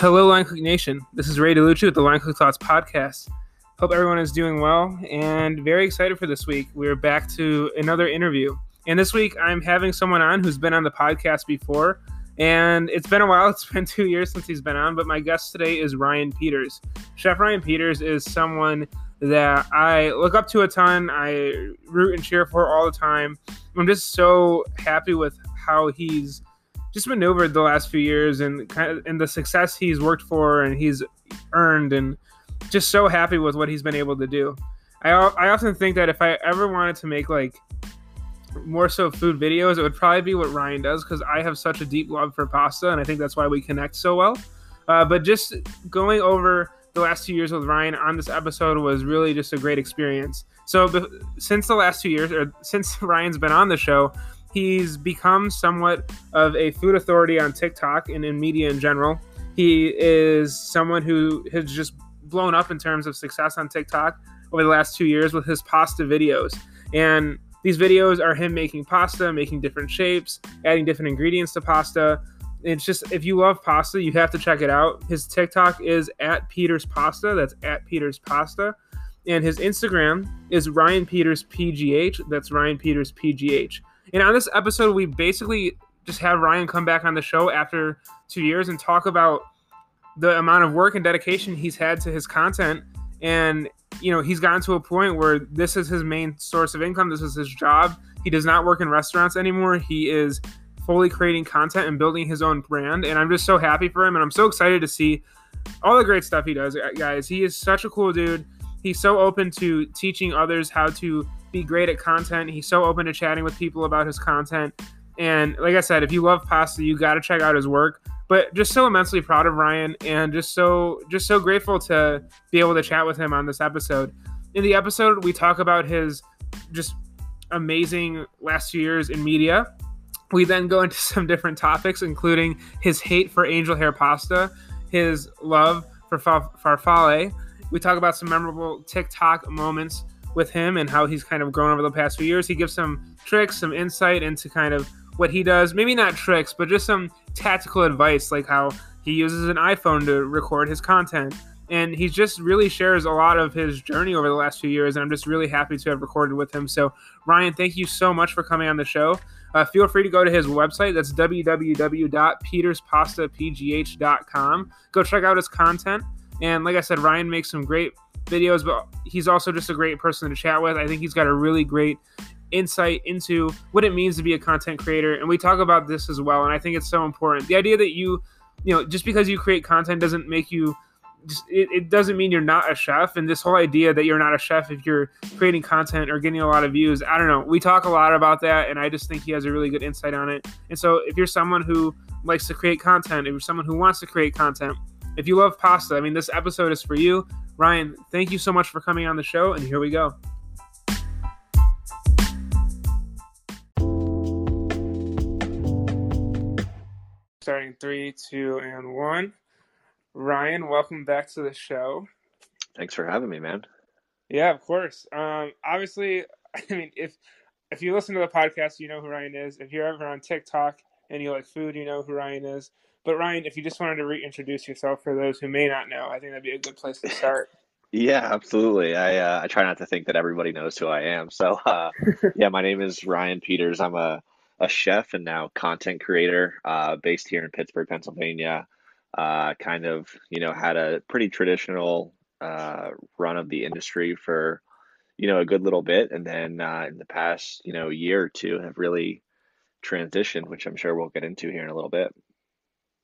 Hello, Line Cook Nation. This is Ray DeLucci with the Line Cook Thoughts podcast. Hope everyone is doing well and very excited for this week. We're back to another interview. And this week, I'm having someone on who's been on the podcast before. And it's been a while. It's been two years since he's been on. But my guest today is Ryan Peters. Chef Ryan Peters is someone that I look up to a ton. I root and cheer for all the time. I'm just so happy with how he's just maneuvered the last few years and kind of and the success he's worked for and he's earned and just so happy with what he's been able to do. I, I often think that if I ever wanted to make like more so food videos, it would probably be what Ryan does because I have such a deep love for pasta and I think that's why we connect so well. Uh, but just going over the last two years with Ryan on this episode was really just a great experience. So since the last two years, or since Ryan's been on the show, he's become somewhat of a food authority on TikTok and in media in general. He is someone who has just blown up in terms of success on TikTok over the last two years with his pasta videos. And these videos are him making pasta, making different shapes, adding different ingredients to pasta. It's just if you love pasta, you have to check it out. His TikTok is at Peters Pasta. That's at Peters Pasta. And his Instagram is Ryan Peters PGH. That's Ryan Peters PGH. And on this episode, we basically just have Ryan come back on the show after two years and talk about the amount of work and dedication he's had to his content. And, you know, he's gotten to a point where this is his main source of income. This is his job. He does not work in restaurants anymore. He is fully creating content and building his own brand. And I'm just so happy for him. And I'm so excited to see all the great stuff he does, guys. He is such a cool dude. He's so open to teaching others how to be great at content. He's so open to chatting with people about his content. And like I said, if you love pasta, you got to check out his work. But just so immensely proud of Ryan and just so just so grateful to be able to chat with him on this episode. In the episode, we talk about his just amazing last few years in media. We then go into some different topics, including his hate for angel hair pasta, his love for farfalle. We talk about some memorable TikTok moments with him and how he's kind of grown over the past few years. He gives some tricks, some insight into kind of what he does. Maybe not tricks, but just some tactical advice, like how he uses an iPhone to record his content. And he just really shares a lot of his journey over the last few years. And I'm just really happy to have recorded with him. So, Ryan, thank you so much for coming on the show. Uh, feel free to go to his website. That's www.peterspastapgh.com. Go check out his content. And like I said, Ryan makes some great videos, but he's also just a great person to chat with. I think he's got a really great insight into what it means to be a content creator. And we talk about this as well. And I think it's so important. The idea that you, you know, just because you create content doesn't make you just, it, it, doesn't mean you're not a chef. And this whole idea that you're not a chef if you're creating content or getting a lot of views, I don't know. We talk a lot about that, and I just think he has a really good insight on it. And so, if you're someone who likes to create content, if you're someone who wants to create content, if you love pasta, I mean, this episode is for you. Ryan, thank you so much for coming on the show, and here we go. Starting three, two, and one. Ryan, welcome back to the show. Thanks for having me, man. Yeah, of course. Um, obviously, I mean, if if you listen to the podcast, you know who Ryan is. If you're ever on TikTok and you like food, you know who Ryan is. But Ryan, if you just wanted to reintroduce yourself for those who may not know, I think that'd be a good place to start. yeah, absolutely. I uh, I try not to think that everybody knows who I am. So uh, yeah, my name is Ryan Peters. I'm a a chef and now content creator uh, based here in Pittsburgh, Pennsylvania. Uh, kind of you know had a pretty traditional uh, run of the industry for you know a good little bit, and then uh, in the past you know year or two have really transitioned, which I'm sure we'll get into here in a little bit.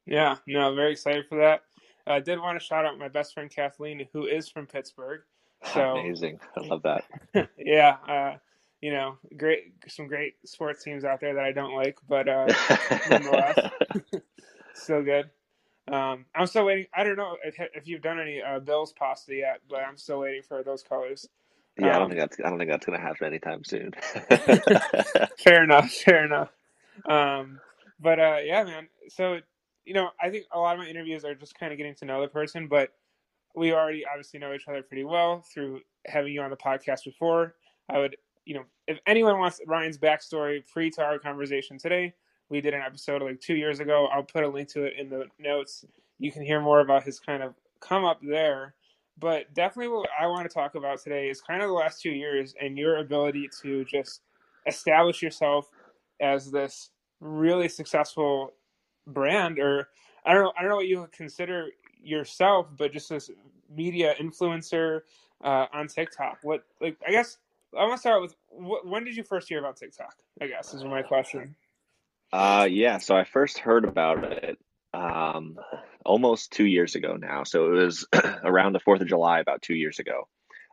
Yeah, no, very excited for that. I did want to shout out my best friend Kathleen, who is from Pittsburgh. So amazing! I love that. yeah, uh, you know, great, some great sports teams out there that I don't like, but uh, nonetheless, so good. Um, I'm still waiting. I don't know if, if you've done any uh, Bills pasta yet, but I'm still waiting for those colors. Yeah, um, I don't um, think that's I don't think that's going to happen anytime soon. fair enough. Fair enough. Um, but uh, yeah, man. So you know, I think a lot of my interviews are just kind of getting to know the person, but we already obviously know each other pretty well through having you on the podcast before. I would, you know, if anyone wants Ryan's backstory pre to our conversation today, we did an episode like two years ago. I'll put a link to it in the notes. you can hear more about his kind of come up there. But definitely, what I want to talk about today is kind of the last two years and your ability to just establish yourself as this really successful brand, or I don't know, I don't know what you consider yourself, but just this media influencer uh, on TikTok. What, like, I guess I want to start with wh- when did you first hear about TikTok? I guess is my question. Uh, yeah, so I first heard about it um, almost two years ago now. So it was around the 4th of July, about two years ago.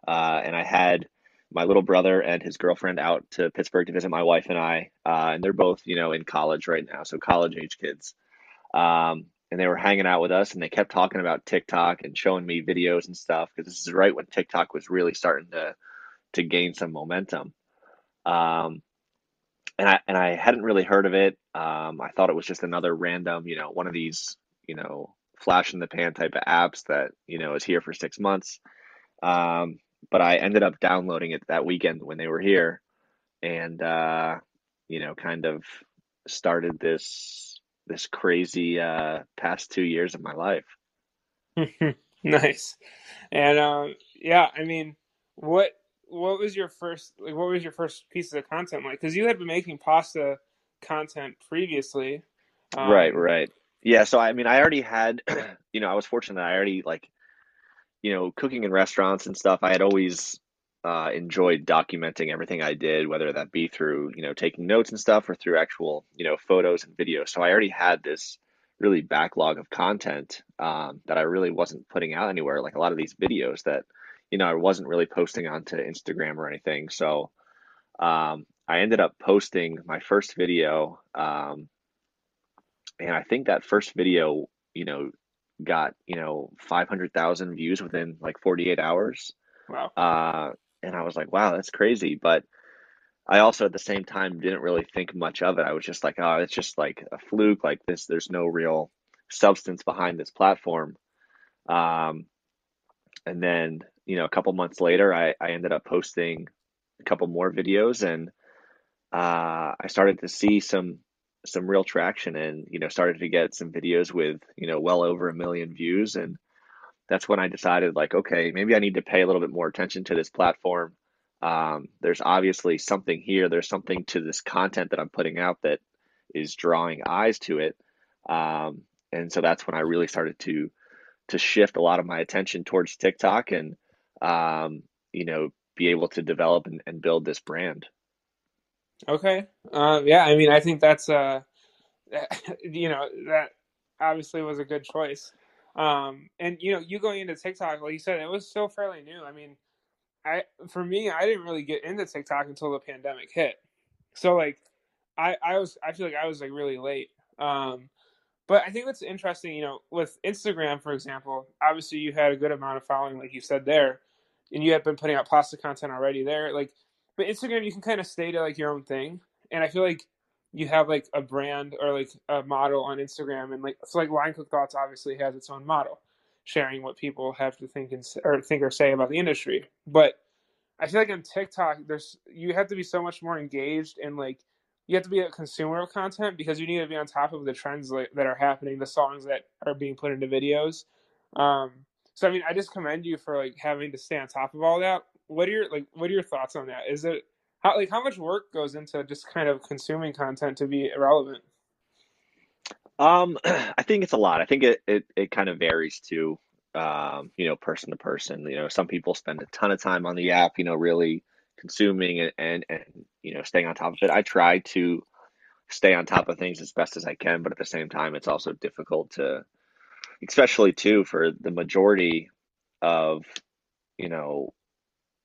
Uh, and I had my little brother and his girlfriend out to Pittsburgh to visit my wife and I. Uh, and they're both, you know, in college right now, so college age kids. Um, and they were hanging out with us and they kept talking about TikTok and showing me videos and stuff because this is right when TikTok was really starting to to gain some momentum. Um, and I and I hadn't really heard of it. Um, I thought it was just another random, you know, one of these, you know, flash in the pan type of apps that you know is here for six months. Um, but I ended up downloading it that weekend when they were here, and uh, you know, kind of started this this crazy uh, past two years of my life. nice, and um, yeah, I mean, what what was your first like what was your first piece of content like? Because you had been making pasta content previously um, right right. Yeah so i mean i already had you know i was fortunate i already like you know cooking in restaurants and stuff i had always uh, enjoyed documenting everything i did whether that be through you know taking notes and stuff or through actual you know photos and videos so i already had this really backlog of content um, that i really wasn't putting out anywhere like a lot of these videos that you know, I wasn't really posting onto Instagram or anything. So um, I ended up posting my first video. Um, and I think that first video, you know, got, you know, 500,000 views within like 48 hours. Wow. Uh, and I was like, wow, that's crazy. But I also at the same time didn't really think much of it. I was just like, oh, it's just like a fluke like this. There's no real substance behind this platform. Um, and then you know, a couple months later, I, I ended up posting a couple more videos and uh, I started to see some some real traction and you know started to get some videos with you know well over a million views and that's when I decided like okay maybe I need to pay a little bit more attention to this platform. Um, there's obviously something here. There's something to this content that I'm putting out that is drawing eyes to it. Um, and so that's when I really started to to shift a lot of my attention towards TikTok and um, you know, be able to develop and, and build this brand. Okay. Uh, yeah, I mean, I think that's uh, you know, that obviously was a good choice. Um, and you know, you going into TikTok, like you said, it was still fairly new. I mean, I for me, I didn't really get into TikTok until the pandemic hit. So like, I I was I feel like I was like really late. Um, but I think what's interesting, you know, with Instagram, for example, obviously you had a good amount of following, like you said there and you have been putting out pasta content already there. Like, but Instagram, you can kind of stay to like your own thing, and I feel like you have like a brand or like a model on Instagram, and like so like Line Cook Thoughts obviously has its own model, sharing what people have to think and or think or say about the industry. But I feel like on TikTok, there's you have to be so much more engaged and like you have to be a consumer of content because you need to be on top of the trends that are happening, the songs that are being put into videos. Um, so I mean, I just commend you for like having to stay on top of all that. What are your like what are your thoughts on that? Is it how like how much work goes into just kind of consuming content to be relevant? Um, I think it's a lot. I think it it, it kind of varies too. Um, you know, person to person. You know, some people spend a ton of time on the app. You know, really consuming and and, and you know staying on top of it. I try to stay on top of things as best as I can, but at the same time, it's also difficult to especially too for the majority of you know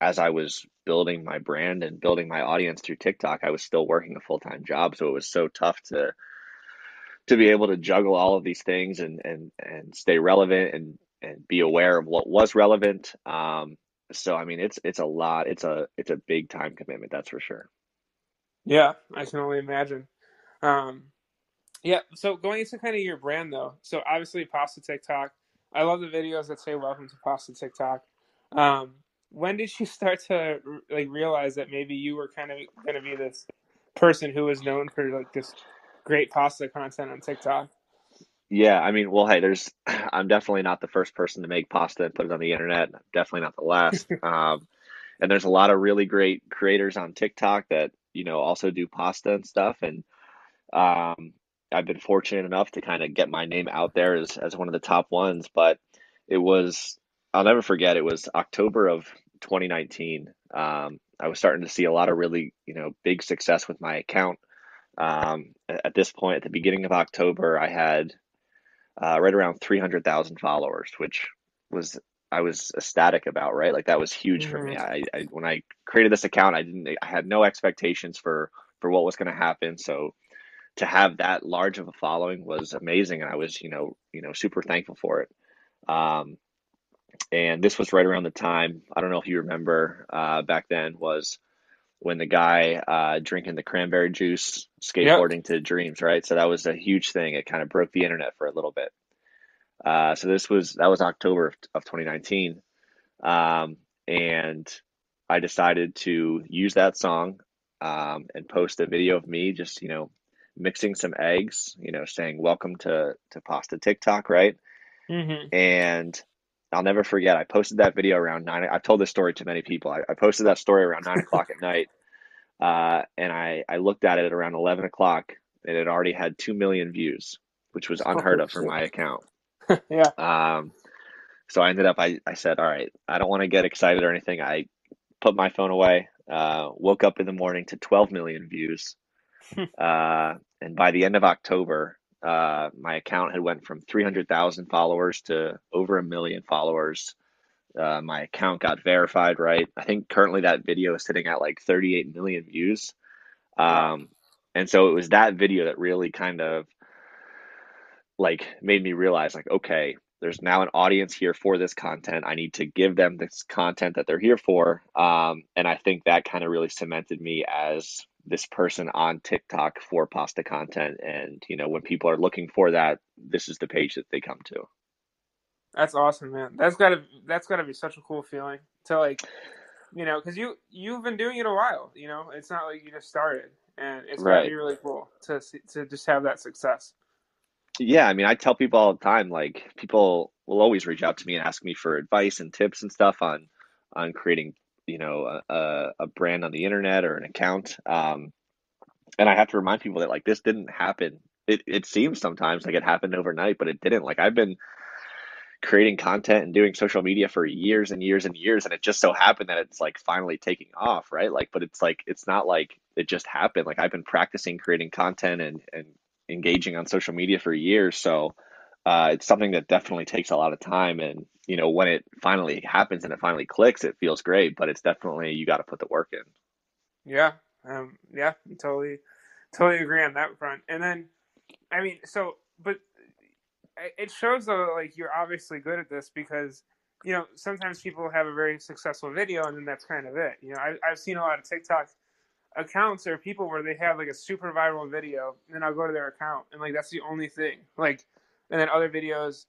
as I was building my brand and building my audience through TikTok, I was still working a full time job, so it was so tough to to be able to juggle all of these things and and and stay relevant and and be aware of what was relevant. Um, so I mean, it's it's a lot. It's a it's a big time commitment, that's for sure. Yeah, I can only imagine. Um, yeah. So going into kind of your brand though, so obviously Pasta TikTok. I love the videos that say "Welcome to Pasta TikTok." Um, when did you start to like realize that maybe you were kind of going to be this person who was known for like this great pasta content on TikTok? Yeah, I mean, well, hey, there's I'm definitely not the first person to make pasta and put it on the internet. I'm definitely not the last. Um, and there's a lot of really great creators on TikTok that, you know, also do pasta and stuff. And um, I've been fortunate enough to kind of get my name out there as, as one of the top ones. But it was, I'll never forget, it was October of 2019. Um, I was starting to see a lot of really, you know, big success with my account. Um, at this point, at the beginning of October, I had uh, right around 300,000 followers, which was I was ecstatic about, right? Like that was huge for me. Mhm. I, I when I created this account, I didn't I had no expectations for for what was going to happen. So to have that large of a following was amazing, and I was you know you know super thankful for it. Um, and this was right around the time I don't know if you remember uh, back then was when the guy uh, drinking the cranberry juice Yep. skateboarding to dreams, right? So that was a huge thing. It kind of broke the internet for a little bit. Uh, so this was that was October of, of 2019, um, and I decided to use that song um, and post a video of me just you know mixing some eggs, you know, saying "Welcome to to Pasta TikTok," right? hmm And I'll never forget. I posted that video around nine. I've told this story to many people. I, I posted that story around nine o'clock at night, uh, and I I looked at it at around eleven o'clock, and it already had two million views, which was unheard of for my account. yeah. Um, so I ended up, I, I said, all right, I don't want to get excited or anything. I put my phone away, uh, woke up in the morning to 12 million views. Uh, and by the end of October, uh, my account had went from 300,000 followers to over a million followers. Uh, my account got verified, right? I think currently that video is sitting at like 38 million views. Um, and so it was that video that really kind of like made me realize like okay there's now an audience here for this content i need to give them this content that they're here for um, and i think that kind of really cemented me as this person on tiktok for pasta content and you know when people are looking for that this is the page that they come to That's awesome, man. That's gotta that's gotta be such a cool feeling to like, you know, because you you've been doing it a while. You know, it's not like you just started, and it's gotta right be really cool to see, to just have that success. yeah i mean i tell people all the time like people will always reach out to me and ask me for advice and tips and stuff on on creating you know a, a brand on the internet or an account um, and I have to remind people that like this didn't happen. It it seems sometimes like it happened overnight, but it didn't. Like I've been creating content and doing social media for years and years and years, and it just so happened that it's like finally taking off, right? Like, but it's like it's not like it just happened. Like I've been practicing creating content and and engaging on social media for years, so uh, it's something that definitely takes a lot of time. And you know, when it finally happens and it finally clicks, it feels great. But it's definitely you got to put the work in. Yeah, um, yeah, totally, totally agree on that front. And then, I mean, so, but it shows though, like you're obviously good at this because, you know, sometimes people have a very successful video and then that's kind of it. You know, I, I've seen a lot of TikTok accounts or people where they have like a super viral video, and then I'll go to their account and like that's the only thing. Like, and then other videos,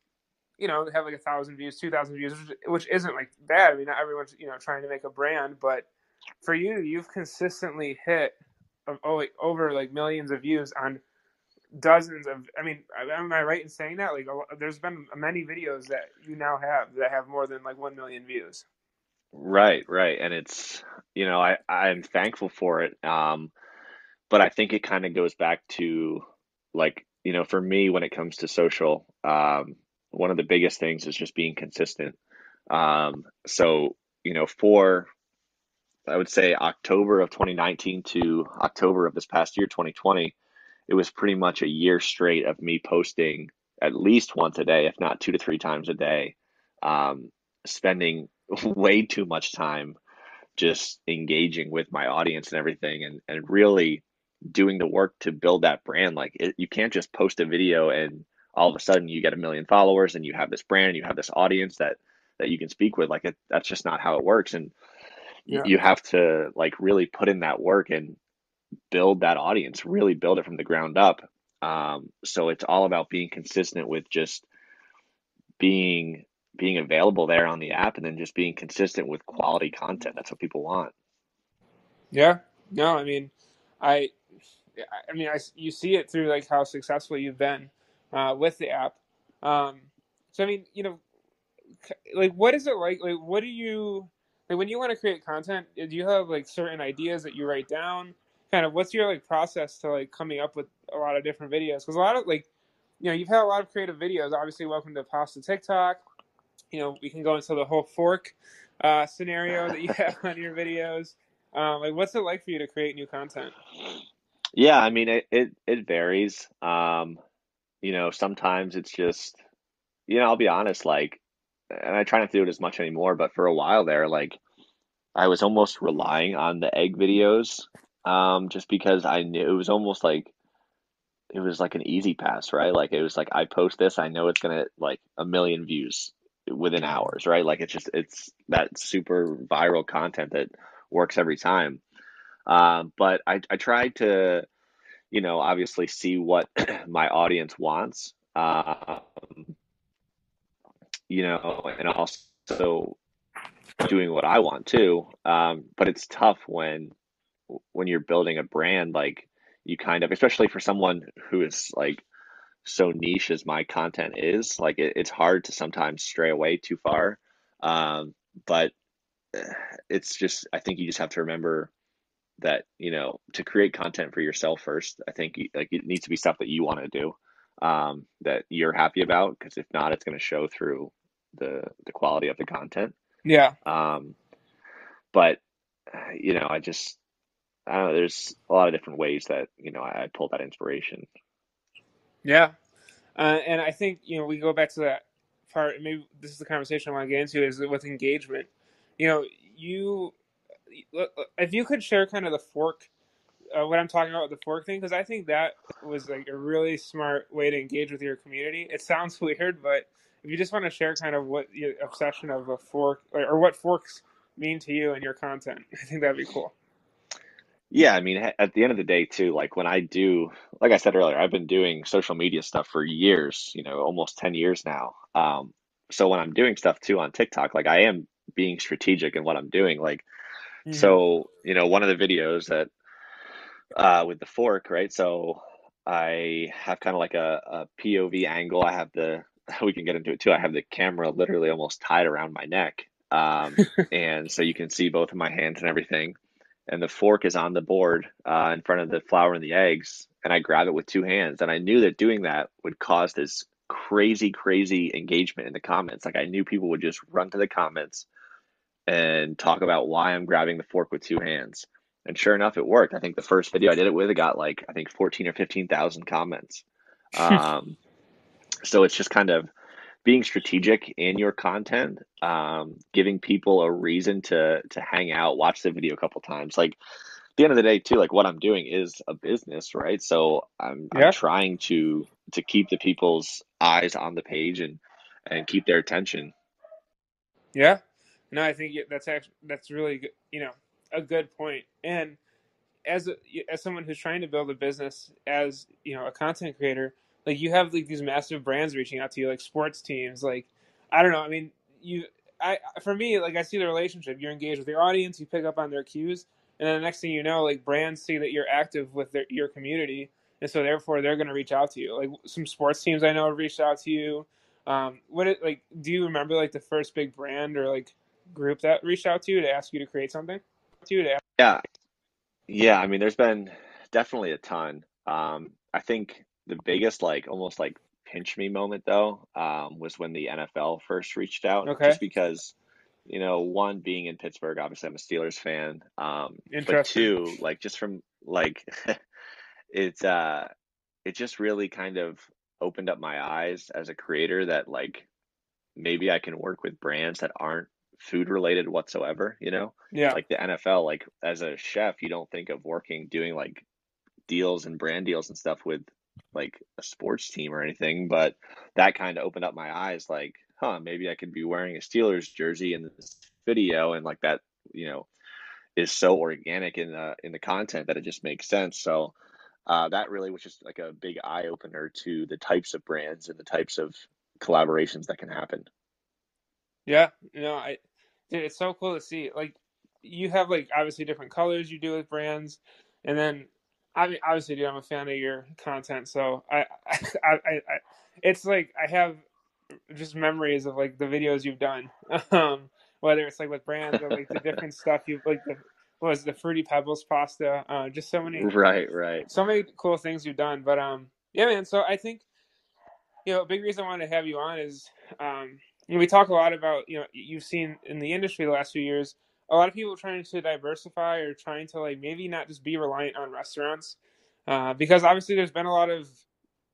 you know, have like a thousand views, two thousand views, which, which isn't like bad. I mean, not everyone's you know trying to make a brand, but for you, you've consistently hit of oh, over like millions of views on dozens of. I mean, am I right in saying that? Like, there's been many videos that you now have that have more than like one million views. Right, right. And it's, you know, I I'm thankful for it. Um, but I think it kind of goes back to like, you know, for me when it comes to social, um, one of the biggest things is just being consistent. Um, so, you know, for I would say October of 2019 to October of this past year, 2020, it was pretty much a year straight of me posting at least once a day, if not two to three times a day, um, spending way too much time just engaging with my audience and everything and, and really doing the work to build that brand. Like it, you can't just post a video and all of a sudden you get a million followers and you have this brand, and you have this audience that that you can speak with. Like it, that's just not how it works. And Yeah. you have to like really put in that work and build that audience, really build it from the ground up. Um, so it's all about being consistent with just being being available there on the app and then just being consistent with quality content. That's what people want. Yeah. No, I mean, I, I mean, I you see it through like how successful you've been uh, with the app. Um, so I mean, you know, like what is it like? Like, what do you like when you want to create content? Do you have like certain ideas that you write down? Kind of, what's your like process to like coming up with a lot of different videos? Because a lot of like, you know, you've had a lot of creative videos. Obviously, welcome to Pasta TikTok. You know, we can go into the whole fork uh, scenario that you have on your videos. Um, like, what's it like for you to create new content? Yeah, I mean, it it, it varies. Um, you know, sometimes it's just, you know, I'll be honest, like, and I try not to do it as much anymore, but for a while there, like, I was almost relying on the egg videos, um, just because I knew it was almost like it was like an easy pass, right? Like it was like I post this, I know it's gonna like a million views within hours, right? Like it's just it's that super viral content that works every time. Um, but I I tried to, you know, obviously see what my audience wants. Um, you know, and also doing what I want too. Um, but it's tough when when you're building a brand like you kind of especially for someone who is like so niche as my content is like it, it's hard to sometimes stray away too far um, but eh, it's just i think you just have to remember that you know to create content for yourself first i think like it needs to be stuff that you want to do um, that you're happy about because if not it's going to show through the the quality of the content Yeah. um, but you know i just i don't know there's a lot of different ways that you know i, I pull that inspiration Yeah. Uh, and I think, you know, we go back to that part. Maybe this is the conversation I want to get into is with engagement. You know, you, if you could share kind of the fork, uh, what I'm talking about the fork thing, because I think that was like a really smart way to engage with your community. It sounds weird, but if you just want to share kind of what your obsession of a fork or, or what forks mean to you and your content, I think that'd be cool. Yeah, I mean, at the end of the day, too, like when I do, like I said earlier, I've been doing social media stuff for years, you know, almost 10 years now. Um, so when I'm doing stuff too on TikTok, like I am being strategic in what I'm doing. Like, hmm so, you know, one of the videos that, uh, with the fork, right? So I have kind of like a, a POV angle. I have the, we can get into it too. I have the camera literally almost tied around my neck. Um, and so you can see both of my hands and everything and the fork is on the board uh, in front of the flour and the eggs, and I grab it with two hands. And I knew that doing that would cause this crazy, crazy engagement in the comments. Like I knew people would just run to the comments and talk about why I'm grabbing the fork with two hands. And sure enough, it worked. I think the first video I did it with, it got like I think fourteen or fifteen thousand comments. Um, so it's just kind of being strategic in your content, um, giving people a reason to to hang out, watch the video a couple times. Like at the end of the day, too, like what I'm doing is a business, right? So I'm I'm trying to to keep the people's eyes on the page and and keep their attention. Yeah. No, I think that's actually that's really good, you know a good point. And as a, as someone who's trying to build a business as you know a content creator, like you have like these massive brands reaching out to you, like sports teams. Like I don't know. I mean, you I for me like I see the relationship. You're engaged with your audience. You pick up on their cues, and then the next thing you know, like brands see that you're active with their, your community, and so therefore they're going to reach out to you. Like some sports teams I know have reached out to you. Um, what it like? Do you remember like the first big brand or like group that reached out to you to ask you to create something? To to ask- Yeah, yeah. I mean, there's been definitely a ton. Um, I think the biggest, like, almost like pinch me moment though, um, was when the NFL first reached out, Okay, just because, you know, one being in Pittsburgh, obviously I'm a Steelers fan, um, but two, like, just from like, it's uh, it just really kind of opened up my eyes as a creator that like maybe I can work with brands that aren't food related whatsoever, you know? Yeah, Like the NFL, like as a chef, you don't think of working doing like deals and brand deals and stuff with like a sports team or anything, but that kind of opened up my eyes like, huh, maybe I could be wearing a Steelers jersey in this video and like that, you know, is so organic in the in the content that it just makes sense. So uh, that really was just like a big eye opener to the types of brands and the types of collaborations that can happen. Yeah. You know, I dude, it's so cool to see. Like you have like obviously different colors you do with brands, and then I mean, obviously, dude, I'm a fan of your content, so I, I, I, I it's like I have just memories of like the videos you've done, um, whether it's like with brands or like the different stuff you've like the what was the fruity pebbles pasta, uh, just so many, right, right, so many cool things you've done. But um, yeah, man. So I think you know, a big reason I wanted to have you on is um, you know, we talk a lot about you know you've seen in the industry the last few years a lot of people trying to diversify or trying to like maybe not just be reliant on restaurants uh, because obviously there's been a lot of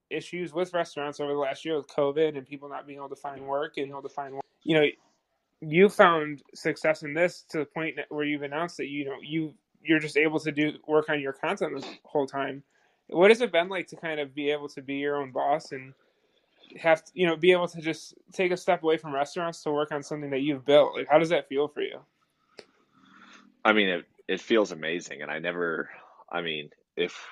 issues with restaurants over the last year with COVID and people not being able to find work and able to find work. You know, you found success in this to the point where you've announced that you know you you're just able to do work on your content the whole time. What has it been like to kind of be able to be your own boss and have to, you know be able to just take a step away from restaurants to work on something that you've built? Like, how does that feel for you? I mean, it it feels amazing, and I never. I mean, if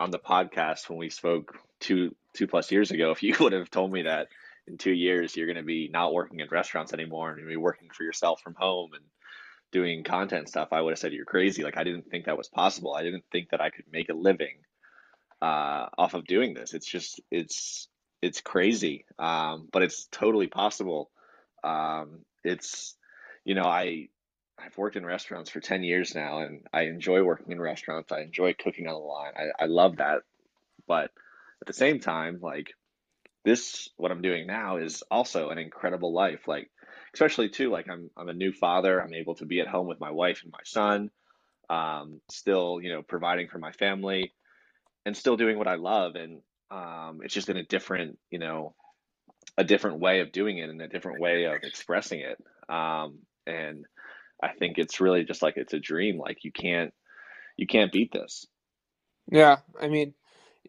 on the podcast when we spoke two two plus years ago, if you would have told me that in two years you're going to be not working in restaurants anymore and be working for yourself from home and doing content stuff, I would have said you're crazy. Like I didn't think that was possible. I didn't think that I could make a living uh, off of doing this. It's just it's it's crazy, um, but it's totally possible. Um, it's you know I I've worked in restaurants for 10 years now and I enjoy working in restaurants. I enjoy cooking on the line. I, I love that. But at the same time, like this, what I'm doing now is also an incredible life. Like, especially too, like I'm, I'm a new father. I'm able to be at home with my wife and my son, um, still, you know, providing for my family and still doing what I love. And um, it's just in a different, you know, a different way of doing it and a different way of expressing it. Um, and I think it's really just like it's a dream. Like you can't you can't beat this. Yeah, I mean,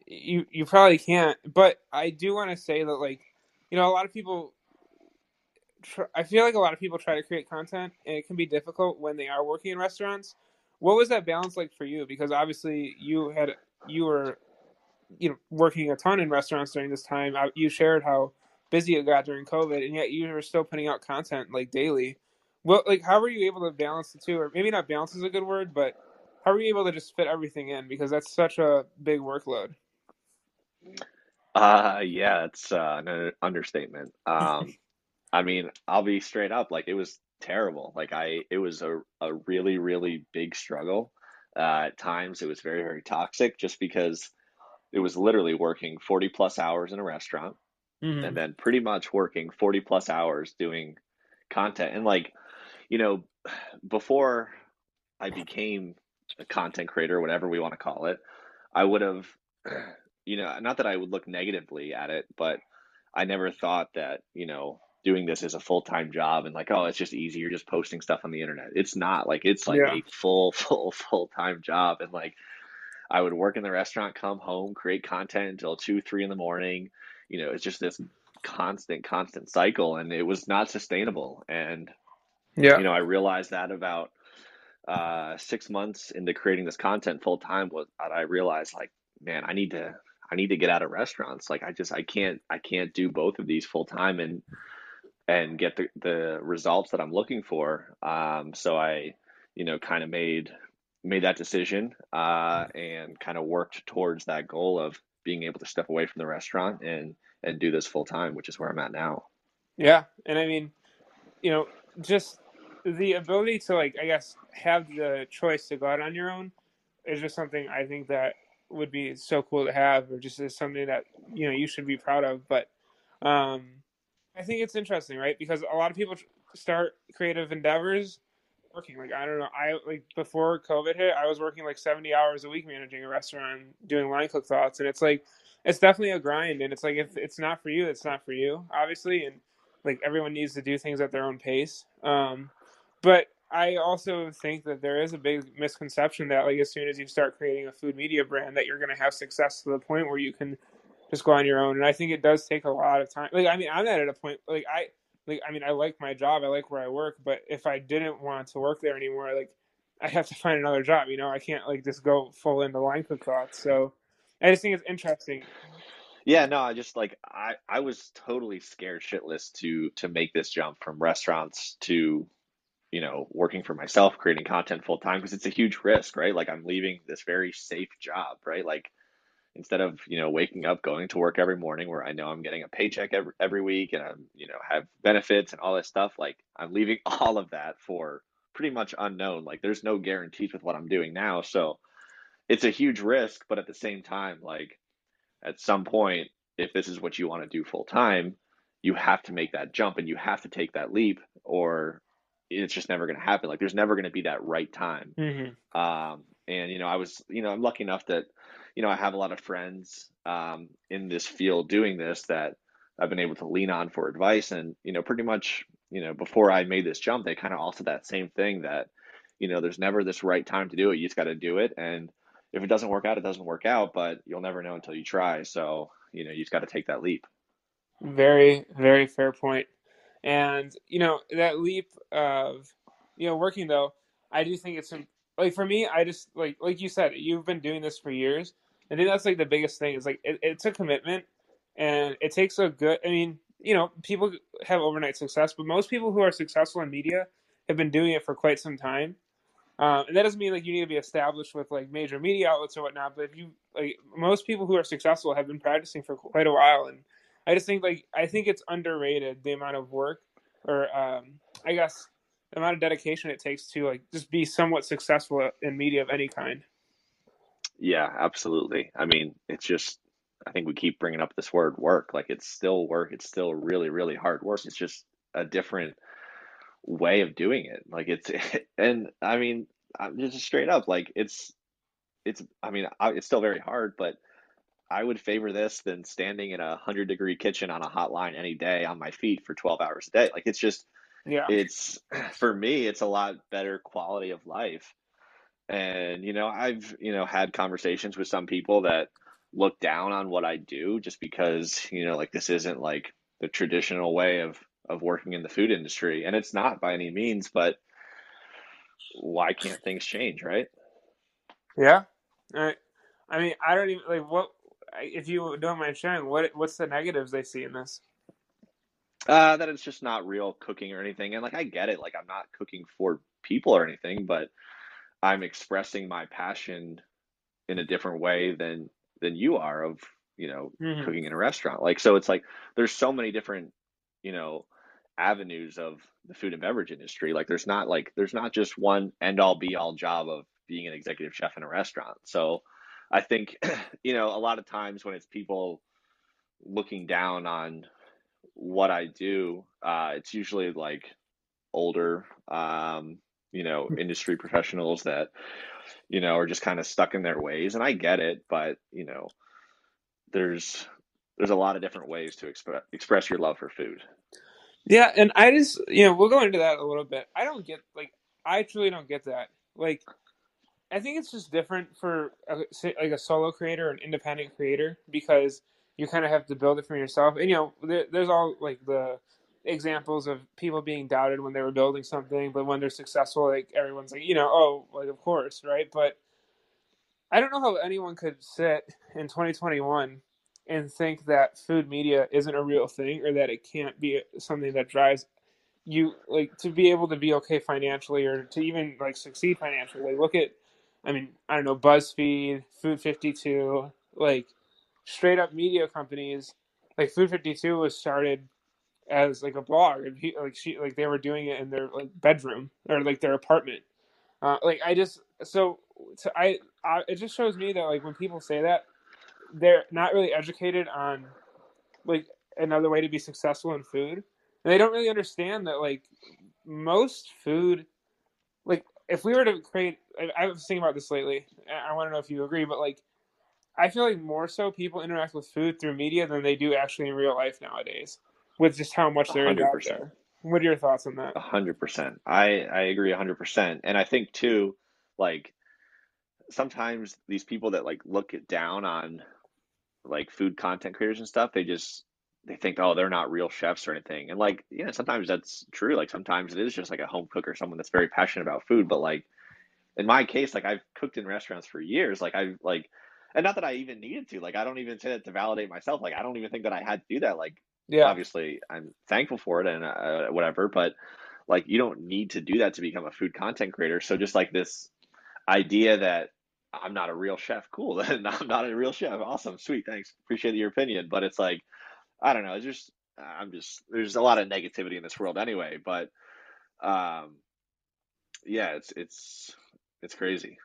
you you probably can't. But I do want to say that like you know a lot of people. I feel like a lot of people try to create content, and it can be difficult when they are working in restaurants. What was that balance like for you? Because obviously you had you were you know working a ton in restaurants during this time. You shared how busy it got during COVID, and yet you were still putting out content like daily. Well, like, how were you able to balance the two, or maybe not balance is a good word, but how were you able to just fit everything in because that's such a big workload? Uh, yeah, it's uh, an understatement. Um, I mean, I'll be straight up, like it was terrible. Like I, it was a a really really big struggle. Uh, at times, it was very very toxic, just because it was literally working forty plus hours in a restaurant, mm-hmm. and then pretty much working forty plus hours doing content, and like you know, before I became a content creator, whatever we want to call it, I would have, you know, not that I would look negatively at it, but I never thought that, you know, doing this as a full time job and like, oh, it's just easy. You're just posting stuff on the internet. It's not like it's like yeah. a full, full, full time job. And like, I would work in the restaurant, come home, create content until two, three in the morning. You know, it's just this constant, constant cycle, and it was not sustainable. And yeah. You know, I realized that about uh, six months into creating this content full time was I realized like, man, I need to I need to get out of restaurants. Like I just I can't I can't do both of these full time and and get the, the results that I'm looking for. Um, so I, you know, kind of made made that decision uh, and kind of worked towards that goal of being able to step away from the restaurant and and do this full time, which is where I'm at now. Yeah, and I mean, you know, just the ability to like I guess have the choice to go out on your own is just something I think that would be so cool to have, or just is something that you know you should be proud of. But um, I think it's interesting, right? Because a lot of people start creative endeavors working. Like I don't know, I like before COVID hit, I was working like seventy hours a week managing a restaurant, doing line cook thoughts, and it's like it's definitely a grind. And it's like if it's not for you, it's not for you, obviously. And like everyone needs to do things at their own pace. Um, but I also think that there is a big misconception that like as soon as you start creating a food media brand that you're going to have success to the point where you can just go on your own. And I think it does take a lot of time. Like I mean, I'm not at a point like I like I mean, I like my job, I like where I work, but if I didn't want to work there anymore, like I have to find another job, you know? I can't like just go full into line cook thoughts. So I just think it's interesting. Yeah, no, I just like I I was totally scared shitless to to make this jump from restaurants to you know, working for myself, creating content full time because it's a huge risk, right? Like I'm leaving this very safe job, right? Like instead of, you know, waking up, going to work every morning where I know I'm getting a paycheck every, every week and I'm, you know, have benefits and all this stuff, like I'm leaving all of that for pretty much unknown. Like there's no guarantees with what I'm doing now. So it's a huge risk, but at the same time, like at some point, if this is what you want to do full time, you have to make that jump and you have to take that leap or it's just never going to happen. Like there's never going to be that right time. Mm-hmm. Um, and you know, I was, you know, I'm lucky enough that, you know, I have a lot of friends um, in this field doing this that I've been able to lean on for advice. And you know, pretty much, you know, before I made this jump, they kind of also that same thing that, you know, there's never this right time to do it. You just got to do it. And if it doesn't work out, it doesn't work out. But you'll never know until you try. So you know, you just got to take that leap. Very, very fair point. And you know that leap of you know working though, I do think it's like for me, I just like like you said, you've been doing this for years. I think that's like the biggest thing is like it, it's a commitment, and it takes a good. I mean, you know, people have overnight success, but most people who are successful in media have been doing it for quite some time. Um, and that doesn't mean like you need to be established with like major media outlets or whatnot. But if you like, most people who are successful have been practicing for quite a while, and I just think like I think it's underrated the amount of work or um, I guess the amount of dedication it takes to like just be somewhat successful in media of any kind. Yeah, absolutely. I mean, it's just I think we keep bringing up this word work. Like it's still work. It's still really really hard work. It's just a different way of doing it. Like it's and I mean, I'm just straight up like it's it's I mean, it's still very hard, but I would favor this than standing in a hundred degree kitchen on a hot line any day on my feet for 12 hours a day. Like it's just, yeah, it's for me, it's a lot better quality of life. And, you know, I've, you know, had conversations with some people that look down on what I do just because, you know, like this isn't like the traditional way of, of working in the food industry. And it's not by any means, but why can't things change, right? Yeah. I, I mean, I don't even like what if you don't mind sharing, what what's the negatives they see in this? Uh, that it's just not real cooking or anything. And like I get it, like I'm not cooking for people or anything, but I'm expressing my passion in a different way than than you are of, you know, mm-hmm. cooking in a restaurant. Like so it's like there's so many different, you know, avenues of the food and beverage industry. Like there's not like there's not just one end all be all job of being an executive chef in a restaurant. So I think, you know, a lot of times when it's people looking down on what I do, uh, it's usually like older, um, you know, industry professionals that, you know, are just kind of stuck in their ways. And I get it, but, you know, there's, there's a lot of different ways to express express your love for food. Yeah, and I just you know we'll go into that a little bit. I don't get like I truly don't get that. Like I think it's just different for a, like a solo creator, or an independent creator, because you kind of have to build it for yourself. And you know, there, there's all like the examples of people being doubted when they were building something, but when they're successful, like everyone's like, you know, oh, like of course, right? But I don't know how anyone could sit in 2021 and think that food media isn't a real thing or that it can't be something that drives you like to be able to be okay financially or to even like succeed financially. Like look at I mean, I don't know, BuzzFeed, Food 52, like straight up media companies. Like Food 52 was started as like a blog, and he, like she, like they were doing it in their like bedroom or like their apartment. Uh, like I just so, so I, I it just shows me that like when people say that, they're not really educated on like another way to be successful in food, and they don't really understand that like most food, like if we were to create, I, was thinking about this lately. I want to know if you agree, but like, I feel like more so people interact with food through media than they do actually in real life nowadays, with just how much they're 100%. out there. What are your thoughts on that? A hundred percent. I I agree a hundred percent, and I think too, like sometimes these people that like look down on like food content creators and stuff, they just they think, oh, they're not real chefs or anything. And like, yeah, sometimes that's true. Like sometimes it is just like a home cook or someone that's very passionate about food. But like in my case, like I've cooked in restaurants for years. Like I've like, and not that I even needed to. Like I don't even say that to validate myself. Like I don't even think that I had to do that. Like, yeah, obviously I'm thankful for it and uh, whatever. But like you don't need to do that to become a food content creator. So just like this idea that I'm not a real chef, cool. Then I'm not a real chef. Awesome, sweet, thanks. Appreciate your opinion. But it's like, I don't know. It's just I'm just there's a lot of negativity in this world anyway. But um, yeah, it's it's it's crazy.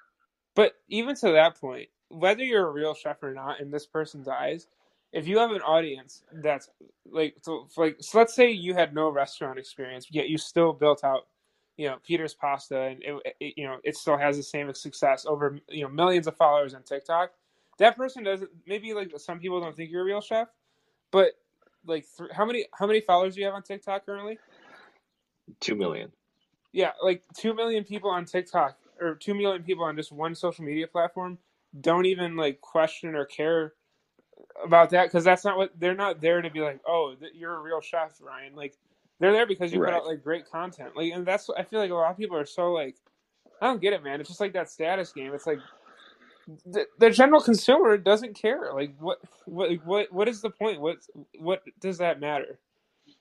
But even to that point, whether you're a real chef or not in this person's eyes, if you have an audience that's like so like so let's say you had no restaurant experience yet you still built out you know peter's pasta and it, it, you know it still has the same success over you know millions of followers on tiktok that person doesn't maybe like some people don't think you're a real chef but like th- how many how many followers do you have on tiktok currently? Two million. Yeah like two million people on tiktok or two million people on just one social media platform don't even like question or care about that because that's not what they're not there to be like. Oh, you're a real chef, Ryan. Like they're there because you right. put out like great content. Like, and that's I feel like a lot of people are so like, I don't get it, man. It's just like that status game. It's like the, the general consumer doesn't care. Like what what what what is the point? What what does that matter?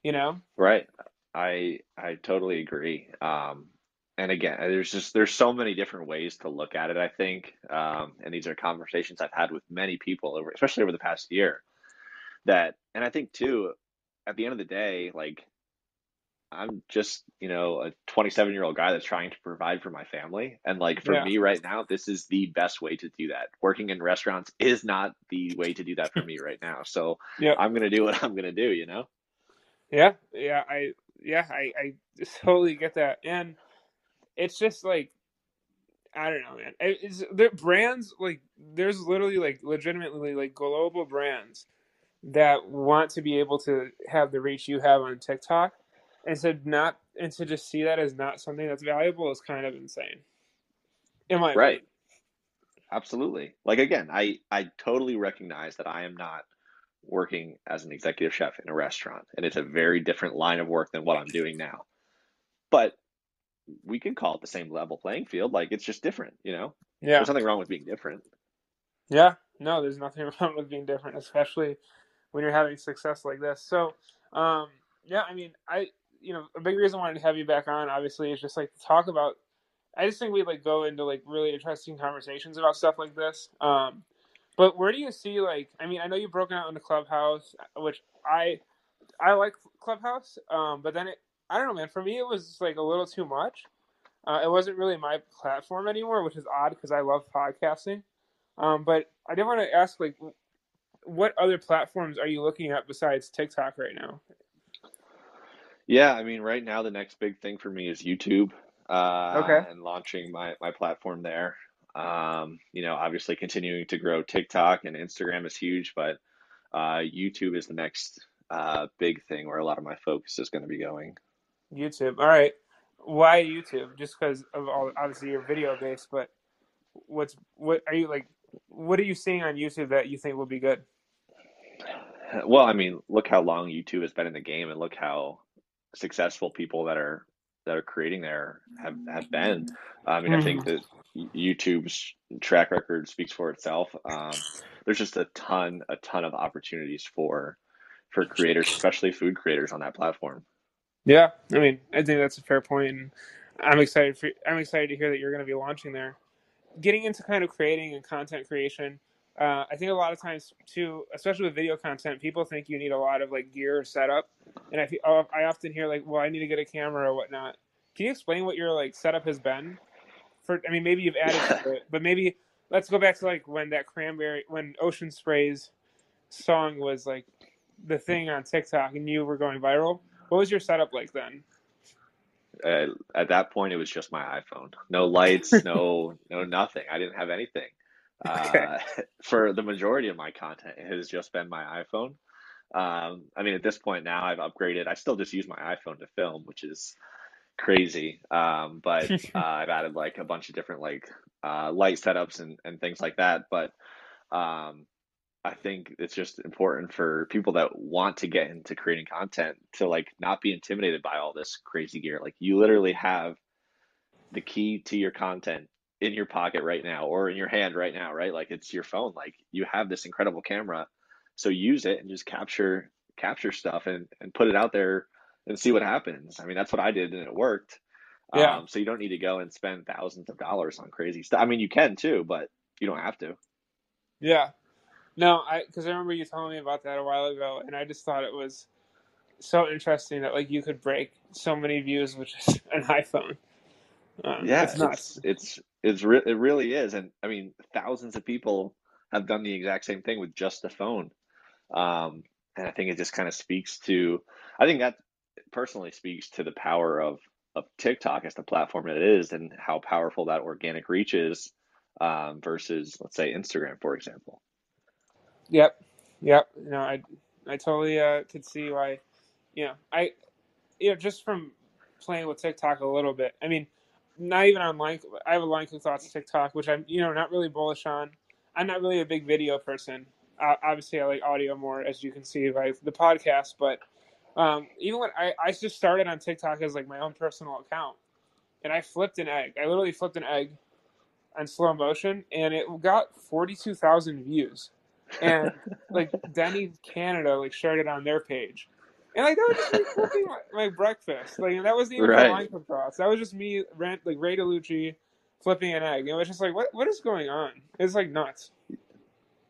You know? Right. I I totally agree. Um, and again, there's just there's so many different ways to look at it. I think, um, and these are conversations I've had with many people over, especially over the past year. That, and I think too, at the end of the day, like I'm just you know a 27 year old guy that's trying to provide for my family, and like for yeah. me right now, this is the best way to do that. Working in restaurants is not the way to do that for me right now. So yeah. I'm gonna do what I'm gonna do. You know. Yeah, yeah, I yeah I I totally get that, and it's just like I don't know, man. It's there brands like there's literally like legitimately like global brands that want to be able to have the reach you have on TikTok, and to not and to just see that as not something that's valuable is kind of insane. Am I right? Absolutely. Like again, I I totally recognize that I am not working as an executive chef in a restaurant, and it's a very different line of work than what I'm doing now. But we can call it the same level playing field. Like it's just different, you know? Yeah. There's nothing wrong with being different. Yeah. No, there's nothing wrong with being different, especially when you're having success like this. So, um, yeah, I mean, I, you know, a big reason I wanted to have you back on, obviously, is just like to talk about. I just think we like go into like really interesting conversations about stuff like this. Um, but where do you see like? I mean, I know you've broken out into Clubhouse, which I, I like Clubhouse. Um, but then it I don't know, man. For me, it was like a little too much. Uh, it wasn't really my platform anymore, which is odd because I love podcasting. Um, but I did want to ask, like, what other platforms are you looking at besides TikTok right now? Yeah, I mean, right now the next big thing for me is YouTube. Uh, okay. And launching my my platform there. Um, you know, obviously continuing to grow TikTok and Instagram is huge, but uh, YouTube is the next uh, big thing where a lot of my focus is going to be going. YouTube. All right. Why YouTube? Just because of all obviously you're video base, but what's what are you like? What are you seeing on YouTube that you think will be good? Well, I mean, look how long YouTube has been in the game, and look how successful people that are that are creating there have have been. I mean, mm-hmm. I think that YouTube's track record speaks for itself. Um, there's just a ton, a ton of opportunities for for creators, especially food creators on that platform. Yeah, I mean, I think that's a fair point, and I'm excited for I'm excited to hear that you're going to be launching there. Getting into kind of creating and content creation, uh, I think a lot of times too, especially with video content, people think you need a lot of like gear setup, and I oh, I often hear like, well, I need to get a camera or whatnot. Can you explain what your like setup has been? For I mean, maybe you've added to it, but maybe let's go back to like when that cranberry, when Ocean Spray's song was like the thing on TikTok, and you were going viral what was your setup like then? Uh, at that point, it was just my iPhone. No lights, no no nothing. I didn't have anything. Okay. Uh, for the majority of my content, it has just been my iPhone. Um, I mean, at this point now, I've upgraded. I still just use my iPhone to film, which is crazy. Um, but uh, I've added like a bunch of different like uh, light setups and, and things like that. But um, I think it's just important for people that want to get into creating content to like not be intimidated by all this crazy gear. Like you literally have the key to your content in your pocket right now or in your hand right now, right? Like it's your phone. Like you have this incredible camera. So use it and just capture capture stuff and, and put it out there and see what happens. I mean, that's what I did and it worked. Yeah. Um, so you don't need to go and spend thousands of dollars on crazy stuff. I mean, you can too, but you don't have to. Yeah. No, I because I remember you telling me about that a while ago, and I just thought it was so interesting that like you could break so many views with just an iPhone. Um, Yeah, it's nuts. it's it's it's re- it really is, and I mean, thousands of people have done the exact same thing with just a phone. Um, and I think it just kind of speaks to, I think that personally speaks to the power of of TikTok as the platform that it is, and how powerful that organic reach is, um, versus let's say Instagram, for example. Yep, yep. No, I I totally uh, could see why. You know, I you know just from playing with TikTok a little bit. I mean, not even on line. I have a line cook thoughts TikTok, which I'm you know not really bullish on. I'm not really a big video person. Uh, obviously, I like audio more, as you can see by the podcast. But um, even when I I just started on TikTok as like my own personal account, and I flipped an egg. I literally flipped an egg on slow motion, and it got forty two thousand views and like Denny's Canada like shared it on their page. And like that was just me cooking my, my breakfast. Like that wasn't even Right. the line thoughts. That was just me rent like Ray DeLucci flipping an egg. It was just like what what is going on? It's like nuts.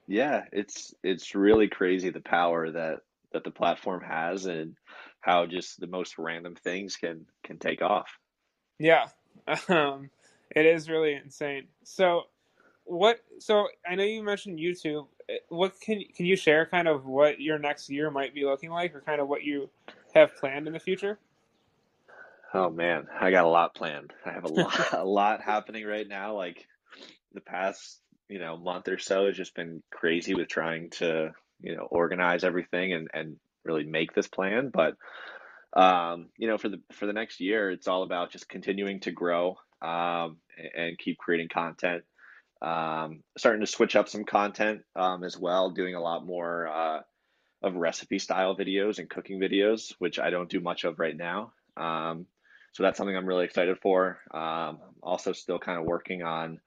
Yeah, it's it's really crazy the power that that the platform has, and how just the most random things can can take off. Yeah. Um it is really insane. So what so I know you mentioned YouTube. What can can you share kind of what your next year might be looking like or kind of what you have planned in the future? Oh man, I got a lot planned. I have a lot, a lot happening right now. Like the past, you know, month or so has just been crazy with trying to, you know, organize everything and and really make this plan. But um, you know, for the for the next year, it's all about just continuing to grow um, and, and keep creating content. Um, starting to switch up some content um, as well, doing a lot more uh, of recipe style videos and cooking videos, which I don't do much of right now. Um, so that's something I'm really excited for. Um, also, still kind of working on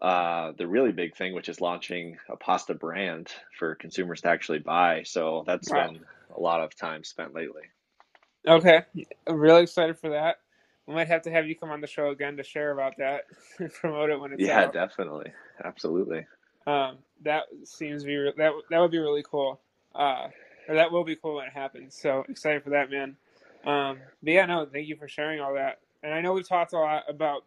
uh, the really big thing, which is launching a pasta brand for consumers to actually buy. So that's Wow. been a lot of time spent lately. Okay. I'm really excited for that. We might have to have you come on the show again to share about that, and promote it when it's Yeah, out. definitely, absolutely. Um, that seems to be re- that that would be really cool. Uh, or that will be cool when it happens. So excited for that, man. Um, but yeah, no, thank you for sharing all that. And I know we've talked a lot about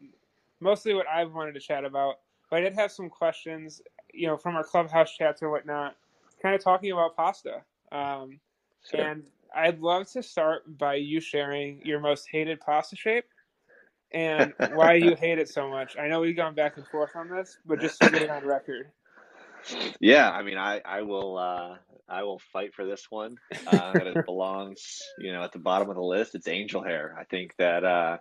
mostly what I've wanted to chat about, but I did have some questions, you know, from our clubhouse chats or whatnot, kind of talking about pasta. Um, Sure. and I'd love to start by you sharing your most hated pasta shape and why you hate it so much. I know we've gone back and forth on this, but just to get it on record. Yeah, I mean, I I will uh, I will fight for this one. Uh, that it belongs, you know, at the bottom of the list. It's angel hair. I think that uh,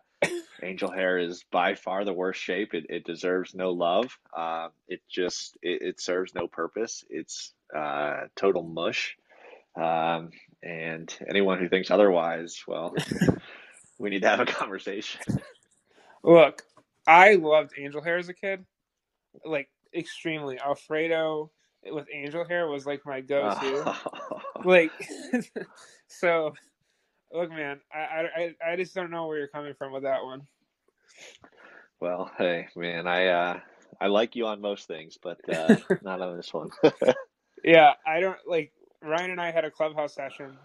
angel hair is by far the worst shape. It it deserves no love. Uh, it just it, it serves no purpose. It's uh, total mush. Um, and anyone who thinks otherwise, well, we need to have a conversation. Look, I loved angel hair as a kid, like extremely. Alfredo with angel hair was like my go-to. Like, so look, man, I, I I- I just don't know where you're coming from with that one. Well, hey, man, I uh, I like you on most things, but uh, not on this one. Yeah, I don't like. Ryan and I had a clubhouse session.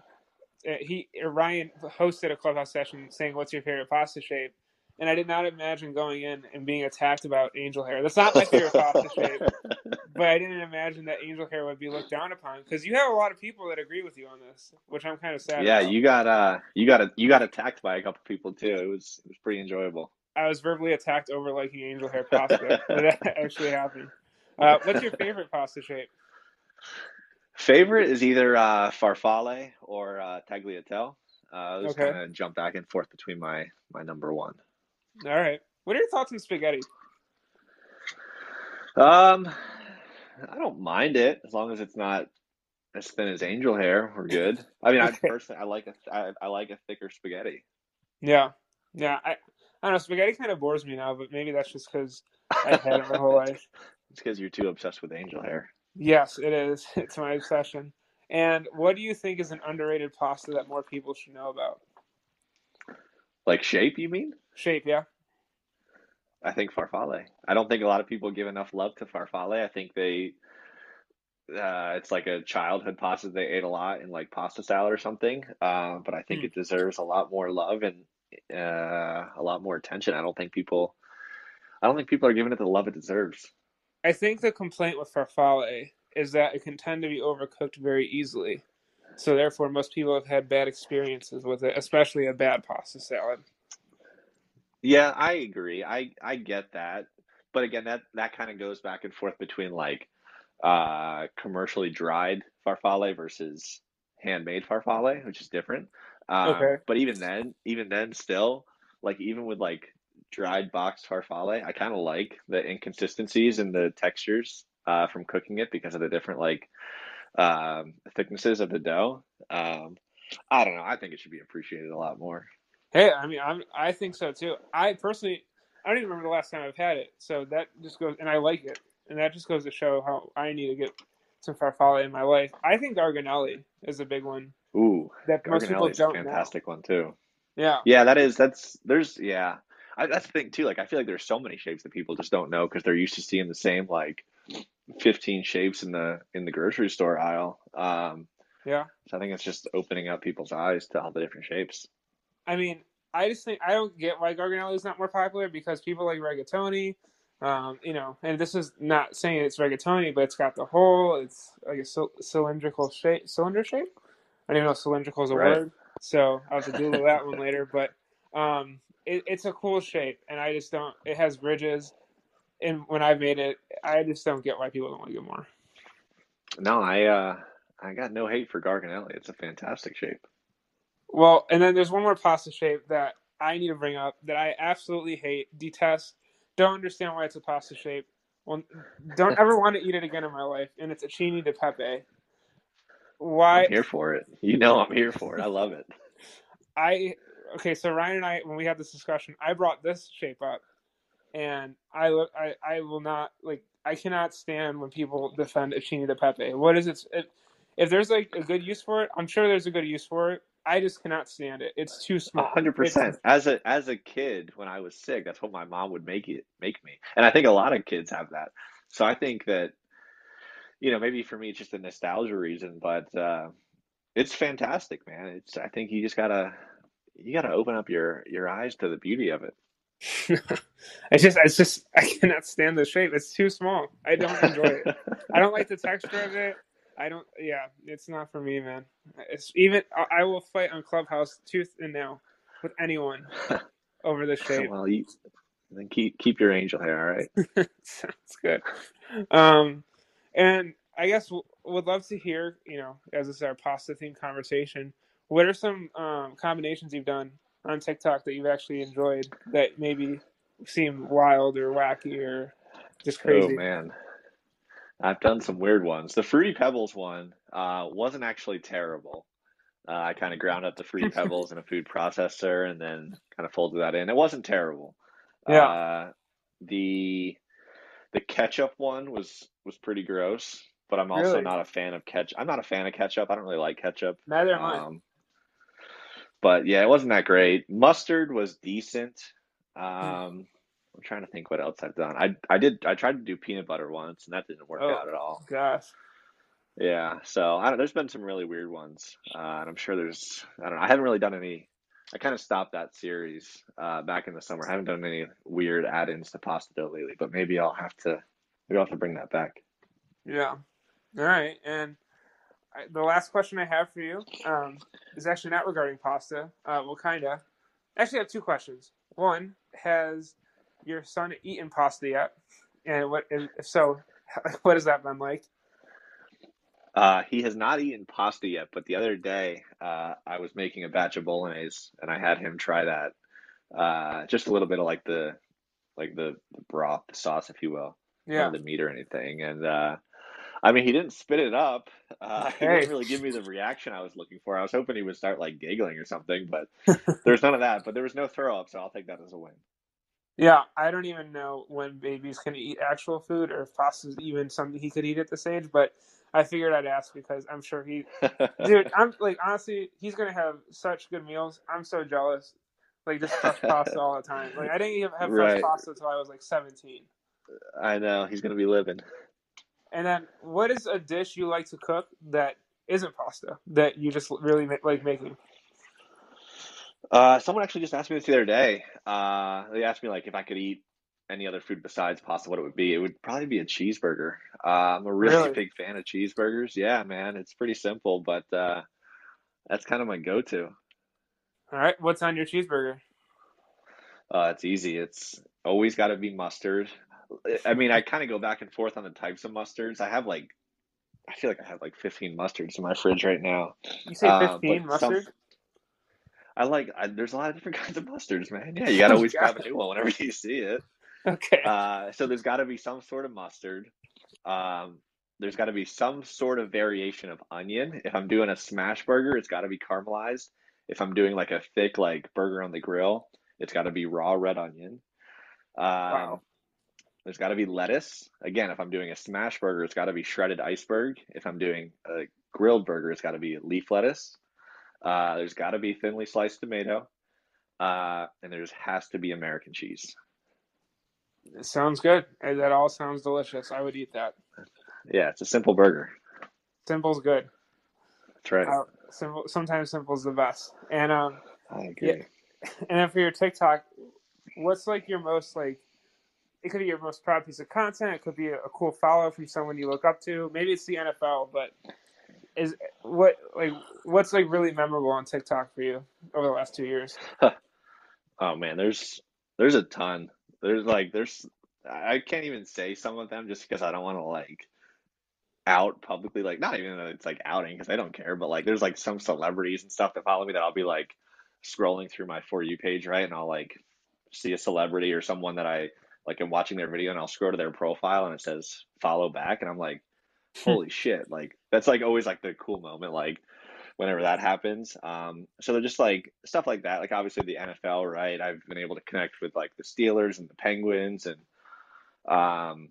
Uh, He uh, Ryan hosted a clubhouse session saying, "What's your favorite pasta shape?" And I did not imagine going in and being attacked about angel hair. That's not my favorite pasta shape. but I didn't imagine that angel hair would be looked down upon because you have a lot of people that agree with you on this, which I'm kind of sad. Yeah, about. you got uh, you got you got attacked by a couple people too. It was it was pretty enjoyable. I was verbally attacked over liking angel hair pasta. that actually happened. Uh, what's your favorite pasta shape? Favorite is either uh, farfalle or uh, tagliatelle. Uh, those Okay. kind of jump back and forth between my my number one. All right. What are your thoughts on spaghetti? Um, I don't mind it as long as it's not as thin as angel hair. We're good. I mean, I personally I like a I, I like a thicker spaghetti. Yeah, yeah. I I don't know. Spaghetti kind of bores me now, but maybe that's just because I've had it my whole life. It's because you're too obsessed with angel hair. Yes, it is. It's my obsession. And what do you think is an underrated pasta that more people should know about? Like shape, you mean? Shape, yeah. I think farfalle. I don't think a lot of people give enough love to farfalle. I think they uh, it's like a childhood pasta they ate a lot in like pasta salad or something. Uh, but I think Hmm. it deserves a lot more love and uh, a lot more attention. I don't think people, I don't think people are giving it the love it deserves. I think the complaint with farfalle is that it can tend to be overcooked very easily. So therefore, most people have had bad experiences with it, especially a bad pasta salad. Yeah, I agree. I I get that, but again, that that kind of goes back and forth between like uh, commercially dried farfalle versus handmade farfalle, which is different. Um, Okay. but even then, even then, still, like even with like dried boxed farfalle, I kind of like the inconsistencies in the textures uh, from cooking it because of the different like um, thicknesses of the dough. Um, I don't know. I think it should be appreciated a lot more. Hey, I mean, I'm I think so too. I personally, I don't even remember the last time I've had it. So that just goes, and I like it, and that just goes to show how I need to get some farfalle in my life. I think garganelli is a big one Ooh, that most people Garganelli is a don't know. fantastic one too. Yeah, Yeah, that is that's there's yeah. I, that's the thing too. Like I feel like there's so many shapes that people just don't know because they're used to seeing the same like 15 shapes in the in the grocery store aisle. Um, yeah. so I think it's just opening up people's eyes to all the different shapes. I mean, I just think I don't get why Garganelli is not more popular because people like rigatoni, um, you know, and this is not saying it's rigatoni, but it's got the hole. It's like a cylindrical shape, cylinder shape. I don't even know if cylindrical is a Right. word, so I'll have to Google that one later. But um, it, it's a cool shape, and I just don't. It has ridges, and when I've made it, I just don't get why people don't like it more. No, I uh I got no hate for Garganelli. It's a fantastic shape. Well, and then there's one more pasta shape that I need to bring up that I absolutely hate, detest, don't understand why it's a pasta shape. Well, don't ever want to eat it again in my life, and it's acini di pepe. Why I'm here for it. You know I'm here for it. I love it. I okay, so Ryan and I when we had this discussion, I brought this shape up, and I look, I I will not like I cannot stand when people defend acini di pepe. What is it? If, if there's like a good use for it, I'm sure there's a good use for it. I just cannot stand it. It's too small. hundred percent. As a as a kid, when I was sick, that's what my mom would make it make me, and I think a lot of kids have that. So I think that, you know, maybe for me it's just a nostalgia reason, but uh, it's fantastic, man. It's I think you just gotta you gotta open up your your eyes to the beauty of it. it's just, it's just, I cannot stand the shape. It's too small. I don't enjoy it. I don't like the texture of it. I don't. Yeah, it's not for me, man. It's even. I I will fight on Clubhouse tooth and nail with anyone over the shape. well, you then keep keep your angel hair, all right? Sounds good. Um, and I guess w- would love to hear. You know, as this is our pasta themed conversation, what are some um, combinations you've done on TikTok that you've actually enjoyed that maybe seem wild or wacky or just crazy? Oh man, I've done some weird ones. The Fruity Pebbles one uh, wasn't actually terrible. Uh, I kind of ground up the Fruity Pebbles in a food processor and then kind of folded that in. It wasn't terrible. Yeah. Uh, the the ketchup one was was pretty gross, but I'm also Really? not a fan of ketchup. I'm not a fan of ketchup. I don't really like ketchup. Neither am I. Um, but yeah, it wasn't that great. Mustard was decent. Um, I'm trying to think what else I've done. I I did I tried to do peanut butter once and that didn't work Oh. out at all. Gosh. Yeah, so I don't. There's been some really weird ones, uh, and I'm sure there's. I don't know. I haven't really done any. I kind of stopped that series uh, back in the summer. I haven't done any weird add-ins to pasta dough lately, but maybe I'll have to. Maybe I'll have to bring that back. Yeah. All right. And I, the last question I have for you um, is actually not regarding pasta. Uh, well, kind of. Actually, I have two questions. One, has your son eaten pasta yet? And what, if so, what has that been like? Uh, he has not eaten pasta yet, but the other day uh, I was making a batch of bolognese, and I had him try that. Uh, just a little bit of like the, like the, the broth, the sauce, if you will, Yeah. not the meat or anything. And uh, I mean, he didn't spit it up. Uh, he didn't really give me the reaction I was looking for. I was hoping he would start like giggling or something, but there's none of that. But there was no throw up, so I'll take that as a win. Yeah, I don't even know when babies can eat actual food or if pasta is even something he could eat at this age, but I figured I'd ask because I'm sure he dude i'm like honestly he's gonna have such good meals i'm so jealous like just fresh pasta all the time. Like I didn't even have fresh Right. pasta until I was like 17. I know he's gonna be living. And then, what is a dish you like to cook that isn't pasta that you just really ma- like making? Uh, someone actually just asked me this the other day. Uh, they asked me like if I could eat any other food besides pasta, what it would be. It would probably be a cheeseburger. Uh, I'm a really Really? big fan of cheeseburgers. Yeah, man, it's pretty simple, but uh, that's kind of my go-to. All right, what's on your cheeseburger? Uh, it's easy. It's always got to be mustard. I mean, I kind of go back and forth on the types of mustards. I have like, I feel like I have like 15 mustards in my fridge right now. You say Uh, 15 but some. I like, I, there's a lot of different kinds of mustards, man. Yeah, you got to always grab a new one whenever you see it. Okay. Uh, so there's got to be some sort of mustard. Um, there's got to be some sort of variation of onion. If I'm doing a smash burger, it's got to be caramelized. If I'm doing like a thick like burger on the grill, it's got to be raw red onion. Um, Wow. There's got to be lettuce. Again, if I'm doing a smash burger, it's got to be shredded iceberg. If I'm doing a grilled burger, it's got to be leaf lettuce. Uh, there's got to be thinly sliced tomato. Uh, and there's has to be American cheese. It sounds good. That all sounds delicious. I would eat that. Yeah, it's a simple burger. Simple's good. That's right. Uh, simple. Sometimes simple's the best. And um, I agree. yeah. And then for your TikTok, what's like your most like? It could be your most proud piece of content. It could be a, a cool follow from someone you look up to. Maybe it's the NFL, but is what like what's like really memorable on TikTok for you over the last two years? Oh man, there's there's a ton. There's like there's I can't even say some of them just because I don't want to like out publicly like not even that it's like outing because I don't care, but like there's like some celebrities and stuff that follow me that I'll be like scrolling through my for you page, right? And I'll like see a celebrity or someone that I like I'm watching their video and I'll scroll to their profile and it says follow back and I'm like holy shit like that's like always like the cool moment like whenever that happens. Um so they're just like stuff like that like obviously the NFL right? I've been able to connect with like the Steelers and the Penguins and um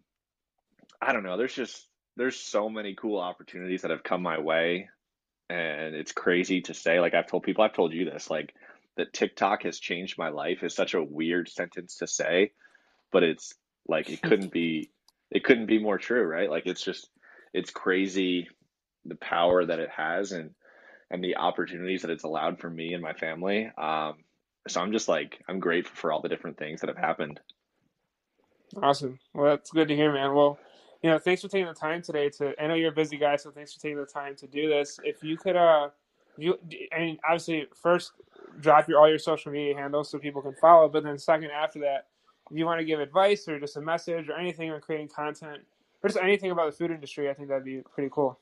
I don't know there's just there's so many cool opportunities that have come my way and it's crazy to say like I've told people I've told you this like that TikTok has changed my life is such a weird sentence to say but it's like it couldn't be it couldn't be more true right like it's just it's crazy the power that it has and and the opportunities that it's allowed for me and my family um so I'm just like I'm grateful for all the different things that have happened Awesome. Well, that's good to hear, man. Well, you know, thanks for taking the time today to. I know you're a busy guy, so thanks for taking the time to do this. If you could, uh, you, I mean, obviously, first drop your all your social media handles so people can follow, but then second after that, if you want to give advice or just a message or anything on creating content or just anything about the food industry, I think that'd be pretty cool.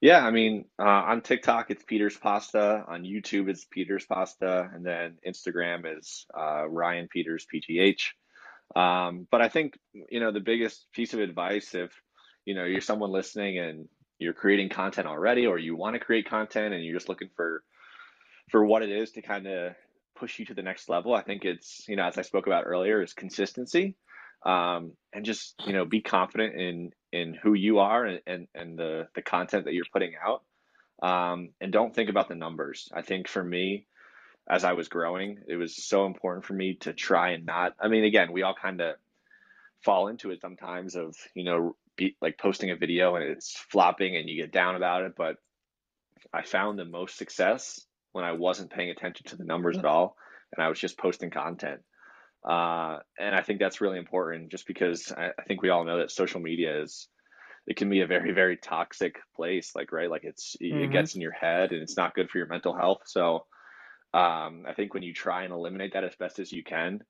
Yeah, I mean, uh, on TikTok it's Peter's Pasta, on YouTube it's Peter's Pasta, and then Instagram is uh, Ryan Peters PGH. Um, but I think you know the biggest piece of advice if you know you're someone listening and you're creating content already, or you want to create content and you're just looking for for what it is to kind of push you to the next level, I think it's you know as I spoke about earlier is consistency. Um, and just you know be confident in in who you are and and, and the the content that you're putting out. Um, and don't think about the numbers. I think for me as i was growing it was so important for me to try and not i mean again we all kind of fall into it sometimes of you know be, like posting a video and it's flopping and you get down about it but i found the most success when i wasn't paying attention to the numbers at all and i was just posting content uh, and I think that's really important just because I, I think we all know that social media is, it can be a very, very toxic place. Like, right. Like it's, it Mhm. gets in your head and it's not good for your mental health. So, um, I think when you try and eliminate that as best as you can,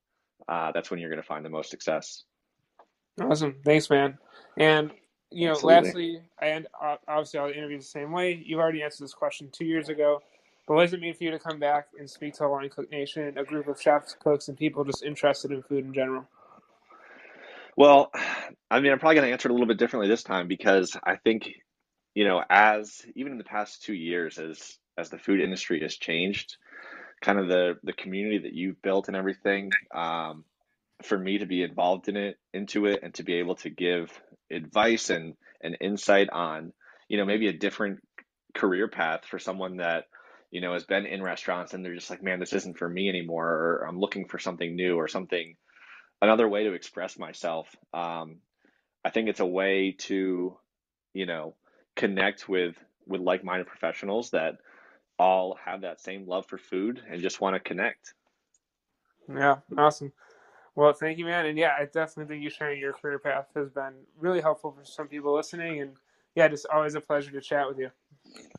uh, that's when you're going to find the most success. Awesome. Thanks, man. And you know, Absolutely. lastly, and uh, obviously, all the interviews the same way. You've already answered this question two years ago. But what does it mean for you to come back and speak to Line Cook Nation, a group of chefs, cooks, and people just interested in food in general? Well, I mean, I'm probably going to answer it a little bit differently this time because I think, you know, as even in the past two years, as as the food industry has changed, kind of the the community that you've built and everything, um, for me to be involved in it, into it, and to be able to give advice and and insight on, you know, maybe a different career path for someone that you know, has been in restaurants and they're just like, man, this isn't for me anymore, or I'm looking for something new or something, another way to express myself. Um, I think it's a way to, you know, connect with with like-minded professionals that all have that same love for food and just want to connect. Yeah, awesome. Well, thank you, man. And yeah, I definitely think you sharing your career path has been really helpful for some people listening. And yeah, just always a pleasure to chat with you.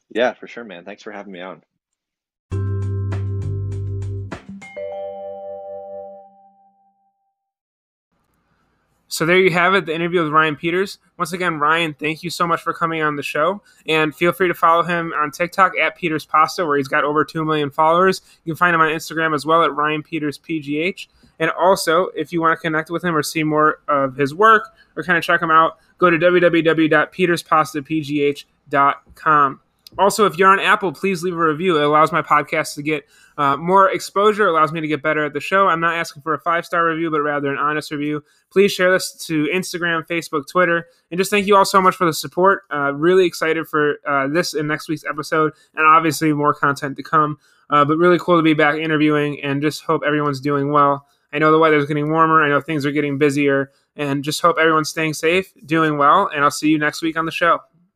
Yeah, for sure, man. Thanks for having me on. So there you have it, the interview with Ryan Peters. Once again, Ryan, thank you so much for coming on the show. And feel free to follow him on TikTok at Peters Pasta, where he's got over 2 million followers. You can find him on Instagram as well at Ryan Peters PGH. And also, if you want to connect with him or see more of his work or kind of check him out, go to www.peterspastapgh.com. Also, if you're on Apple, please leave a review. It allows my podcast to get uh, more exposure, allows me to get better at the show. I'm not asking for a five star review, but rather an honest review. Please share this to Instagram, Facebook, Twitter, and just thank you all so much for the support. Uh, really excited for uh, this and next week's episode, and obviously more content to come. Uh, but really cool to be back interviewing, and just hope everyone's doing well. I know the weather's getting warmer. I know things are getting busier, and just hope everyone's staying safe, doing well, and I'll see you next week on the show.